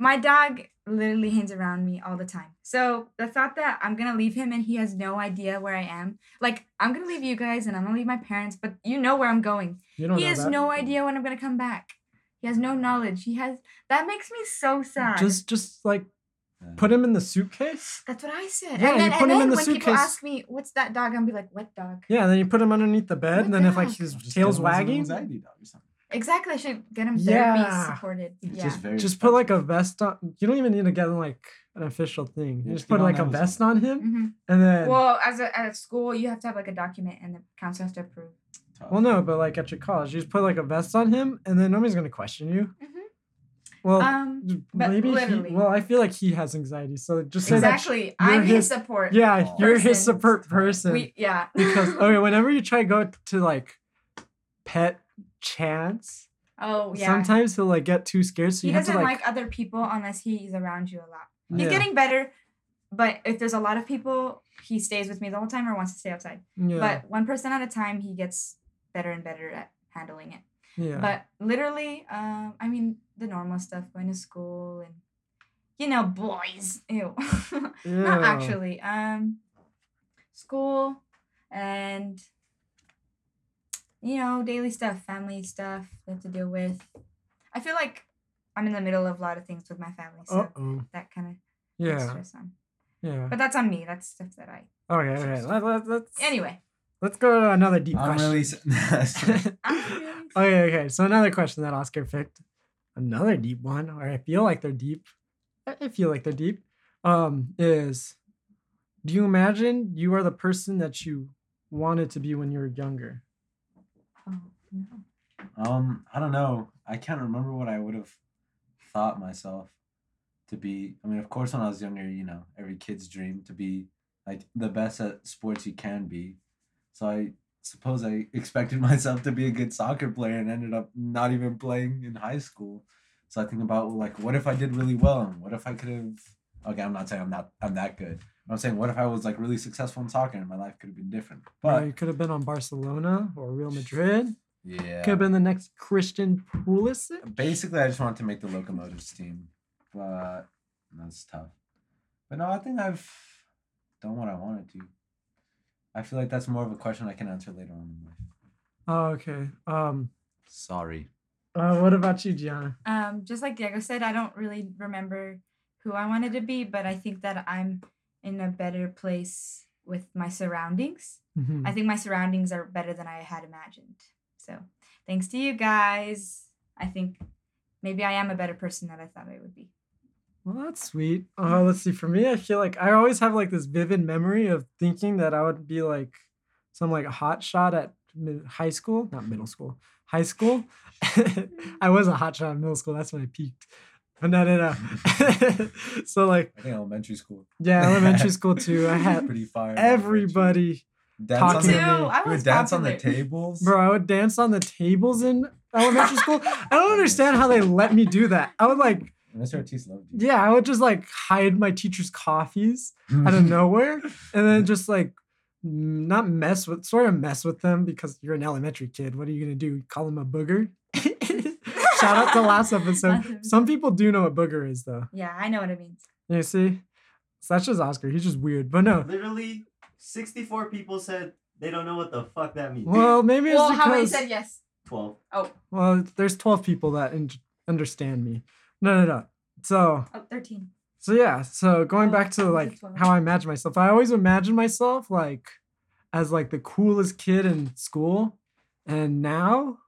My dog literally hangs around me all the time. So the thought that i'm gonna leave him and he has no idea where i am like i'm gonna leave you guys and i'm gonna leave my parents but you know where i'm going. You don't he has that. no idea when i'm gonna come back. He has no knowledge. He has that makes me so sad. Just, just like put him in the suitcase. that's what i said. Yeah, and you then, put and him then in the when people suitcase. ask me what's that dog? I'm be like what dog? Yeah, and then you put him underneath the bed, and What then if like his just tail's give him as an wagging, anxiety dog or something. Exactly. I should get him therapy Yeah. supported. Yeah. just very just put like a vest on. You don't even need to get him like an official thing. You Yeah, just put like a vest on him, hmm and then. Well, Well, as a at school, you have to have like a document, and the council has to approve. Tough. no, but like at your college, you just put like a vest on him, and then nobody's gonna question you. Mhm. Well, Um, but maybe literally. he. Well, I feel like he has anxiety, so just say that. exactly. you're I'm his, his- support. Yeah, Oh. you're his support person. We yeah. because okay, whenever you try to go to like pet chance, oh yeah. sometimes he'll like get too scared, so he you have to doesn't like. like, other people unless he's around you a lot. He's Yeah. getting better. but if there's a lot of people, he stays with me the whole time or wants to stay outside. Yeah. But one person at a time, he gets better and better at handling it. yeah. But literally, um, I mean, the normal stuff, going to school and, you know, boys. Ew. Not actually. Um, school and, you know, daily stuff, family stuff we have to deal with. I feel like I'm in the middle of a lot of things with my family, so Uh oh. that kind of Yeah. stress on. Yeah. But that's on me. That's stuff that I. Okay. Okay. Let, let, let's Anyway. let's go to another deep I'm question. really. s- I'm really- okay. Okay. So another question that Oscar picked, another deep one, or I feel like they're deep. I I feel like they're deep. Um, is do you imagine you are the person that you wanted to be when you were younger? Um, I don't know. I can't remember what I would have thought myself to be. I mean, of course, when I was younger, you know, every kid's dream to be like the best at sports you can be. So I suppose I expected myself to be a good soccer player and ended up not even playing in high school. So I think about like, what if I did really well? And what if I could have? Okay, I'm not saying I'm not I'm that good. I'm saying, what if I was like really successful in soccer and my life could have been different? But you could have been on Barcelona or Real Madrid. Yeah, Could have been the next Christian Pulisic. Basically, I just wanted to make the locomotives team, but that's tough. But no, I think I've done what I wanted to. I feel like that's more of a question I can answer later on in life. Oh, okay. Um, Sorry. uh, what about you, Gianna? Um, just like Diego said, I don't really remember who I wanted to be, but I think that I'm in a better place with my surroundings. Mhm. I think my surroundings are better than I had imagined. So, thanks to you guys, I think maybe I am a better person than I thought I would be. Well, that's sweet. Uh, let's see. For me, I feel like I always have like this vivid memory of thinking that I would be like some like hot shot at mid- high school, not middle school, high school. I was a hot shot in middle school. That's when I peaked. But no, no, no. so like, I think elementary school. yeah, elementary school too. I had pretty fire. everybody, Dance talking on to the, me. I you would dance on the tables. bro. I would dance on the tables in elementary school. I don't understand how they let me do that. I would like, Mr. Ortiz loved you. yeah, I would just like hide my teacher's coffees. out of nowhere and then just like not mess with sort of mess with them because you're an elementary kid what are you gonna do call them a booger shout out to last Last episode. some people do know what booger is though Yeah, I know what it means. you see so that's just oscar he's just weird but no Literally, 64 people said they don't know what the fuck that means. well maybe it's Well, how many said yes? 12. Oh. well there's 12 people that un- understand me no no no so Oh, 13. So yeah, so going Oh, back to like how I imagine myself, I always imagine myself like as like the coolest kid in school, and now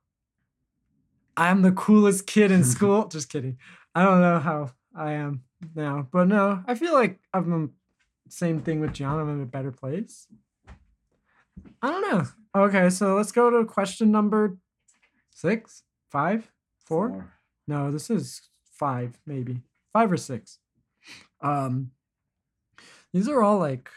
I'm the coolest kid in school. Just kidding. I don't know how I am now, but no, I feel like I'm the same thing with John. I'm in a better place. I don't know. Okay, so let's go to question number six, five, four. No, this is five, maybe five or six. Um, these are all like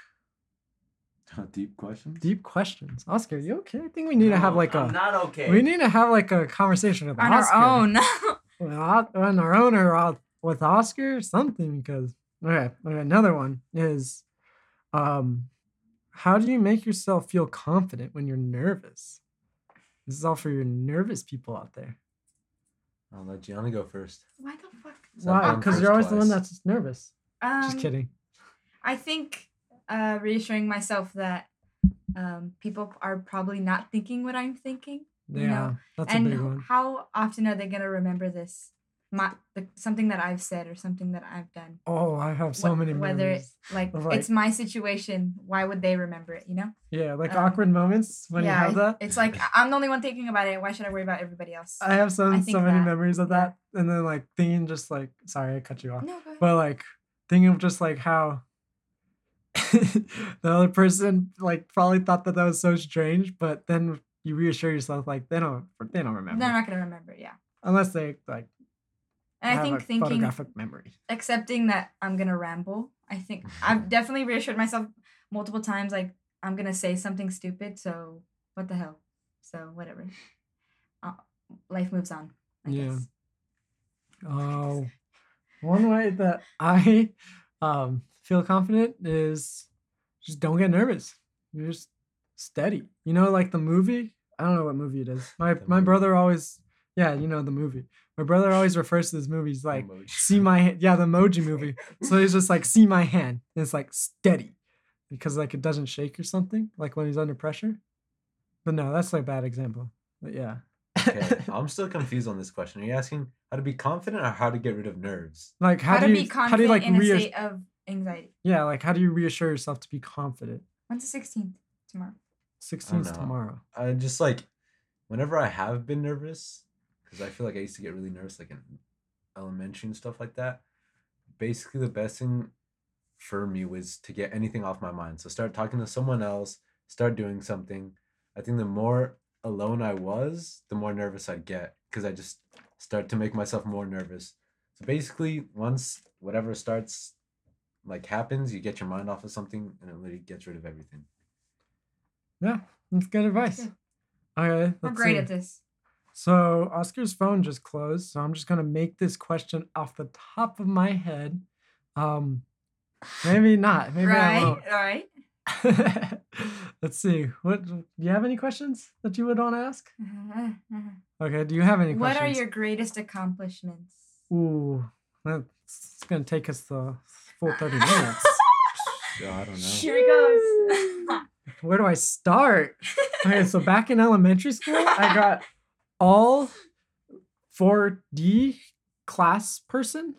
Deep questions. deep questions. Oscar, you okay? I think we need to have like I'm a not okay. we need to have like a conversation with On Oscar. our own. On our own or uh, with Oscar or something because okay, okay, another one is um how do you make yourself feel confident when you're nervous? This is all for your nervous people out there. I'll let Gianna go first. Why the fuck? So Why? Because you're always the one that's nervous. Um, Just kidding. I think uh, reassuring myself that um, people are probably not thinking what I'm thinking. Yeah, you know, that's and a big one. how often are they going to remember this? My, the, something that I've said or something that I've done. Oh, I have so Wh- many Whether it's like, like- it's my situation, why would they remember it? You know? Yeah, like um, awkward moments when yeah, you have that. It's like I'm the only one thinking about it. Why should I worry about everybody else? I have so I so many that, memories of yeah. that, and then like thinking just like sorry I cut you off, no, but like thinking of just like how the other person like probably thought that that was so strange, but then you reassure yourself like they don't they don't remember They're not going to remember. Yeah. unless they like And I have think a thinking photographic memory. accepting that I'm gonna ramble. I think I've definitely reassured myself multiple times, like I'm gonna say something stupid. So what the hell? So whatever. Uh, life moves on. I Yeah. guess. Oh, one way that I Um, feel confident is just don't get nervous. You're just steady. You know, like the movie. I don't know what movie it is. My my brother always, yeah, you know the movie. My brother always refers to this movie as like Emoji. see my hand. Yeah, the emoji movie. So he's just like see my hand. And it's like steady, because like it doesn't shake or something. Like when he's under pressure. But no, that's like a bad example. But yeah. Okay, I'm still confused on this question. Are you asking how to be confident or how to get rid of nerves? like how, How, do to you be how do you like in a reassure? state of anxiety. Yeah, like how do you reassure yourself to be confident? When's the 16th? Tomorrow. 16th tomorrow. I just like whenever I have been nervous, because I feel like I used to get really nervous like in elementary and stuff like that. Basically, the best thing for me was to get anything off my mind. So start talking to someone else, start doing something. I think the more alone I was, the more nervous I'd get because I just start to make myself more nervous. So basically, once whatever starts like happens, you get your mind off of something and it literally gets rid of everything. Yeah, that's good advice. good. Okay, We're great see. at this. So Oscar's phone just closed, so I'm just gonna make this question off the top of my head. Um, maybe not. Maybe I right? won't. All right. Let's see. What do you have any questions that you would want to ask? Okay. Do you have any questions? what questions? are your greatest accomplishments? Ooh, that's gonna take us the full thirty minutes. Yeah, I don't know. Here he goes. Where do I start? Okay, so back in elementary school, I got all 4D class person.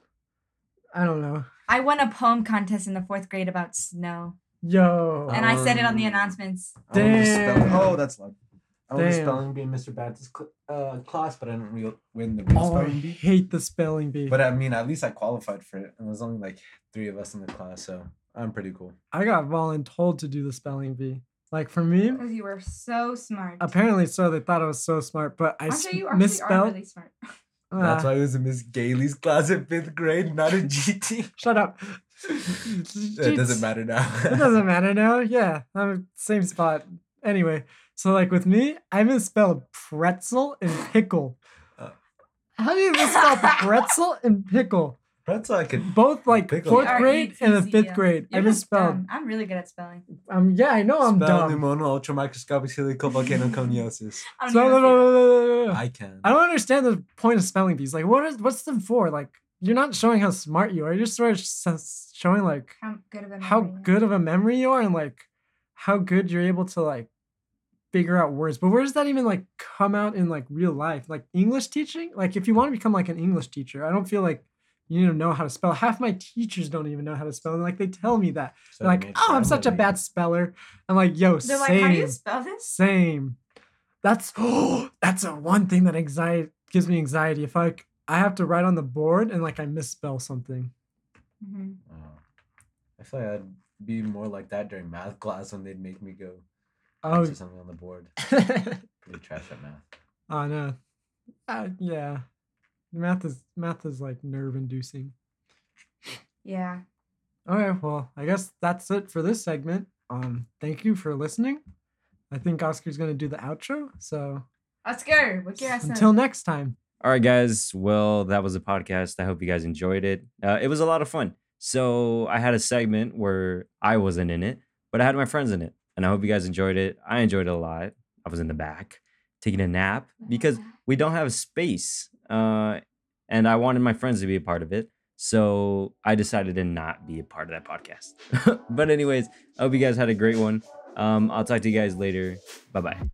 I don't know. I won a poem contest in the fourth grade about snow, Yo. and I said it on the announcements. I went to spelling- Damn. Oh, that's loud. I went to Damn. spelling bee in Mr. Bantis cl- uh, class, but I didn't real win the real Oh, I spelling bee. hate the spelling bee. But I mean, at least I qualified for it. And there was only like three of us in the class, so I'm pretty cool. I got voluntold to do the spelling bee. Like for me, Because you were so smart. apparently so they thought I was so smart, but I I'm s- sure you actually are misspelled. really smart. That's why I was in Miss Gailey's class in fifth grade, not a GT. shut up. it doesn't matter now. it doesn't matter now. Yeah, I'm same spot. Anyway, so like with me, I misspelled pretzel and pickle. Uh. How do you misspell pretzel and pickle? That's all I could. Both like Pickle. fourth grade and the fifth grade. I You're just misspelled. dumb. I'm really good at spelling. Um, yeah, I know I'm Spell dumb. pneumonoultramicroscopicsilicovolcanoconiosis. I don't So, even no, say no, that. no, no, no, no. I can. I don't understand the point of spelling bees. Like, what is what's them for? Like, you're not showing how smart you are. You're just sort of showing like How good of a how memory you good of a memory you are and like how good you're able to like figure out words. But where does that even like come out in like real life? Like English teaching? Like if you want to become like an English teacher, I don't feel like you need to know how to spell. Half my teachers don't even know how to spell. And like they tell me that. So They're like, oh, I'm such a bad speller. I'm like, yo, They're same. like, how do you spell this? Same. That's oh, that's a one thing that anxiety gives me anxiety. If I I have to write on the board and like I misspell something. hmm Oh. I feel like I'd be more like that during math class when they'd make me go Oh, answer something on the board. Pretty trash at math. oh no. Uh, yeah. Math is math is like nerve inducing. Yeah. Okay, well, I guess that's it for this segment. Um, thank you for listening. I think Oscar's gonna do the outro. So Oscar, wake your ass until next time. All right, guys. Well, that was a podcast. I hope you guys enjoyed it. Uh, it was a lot of fun. So I had a segment where I wasn't in it, but I had my friends in it, and I hope you guys enjoyed it. I enjoyed it a lot. I was in the back taking a nap because we don't have space, uh, and I wanted my friends to be a part of it. So I decided to not be a part of that podcast. but anyways, I hope you guys had a great one. Um, I'll talk to you guys later. Bye bye.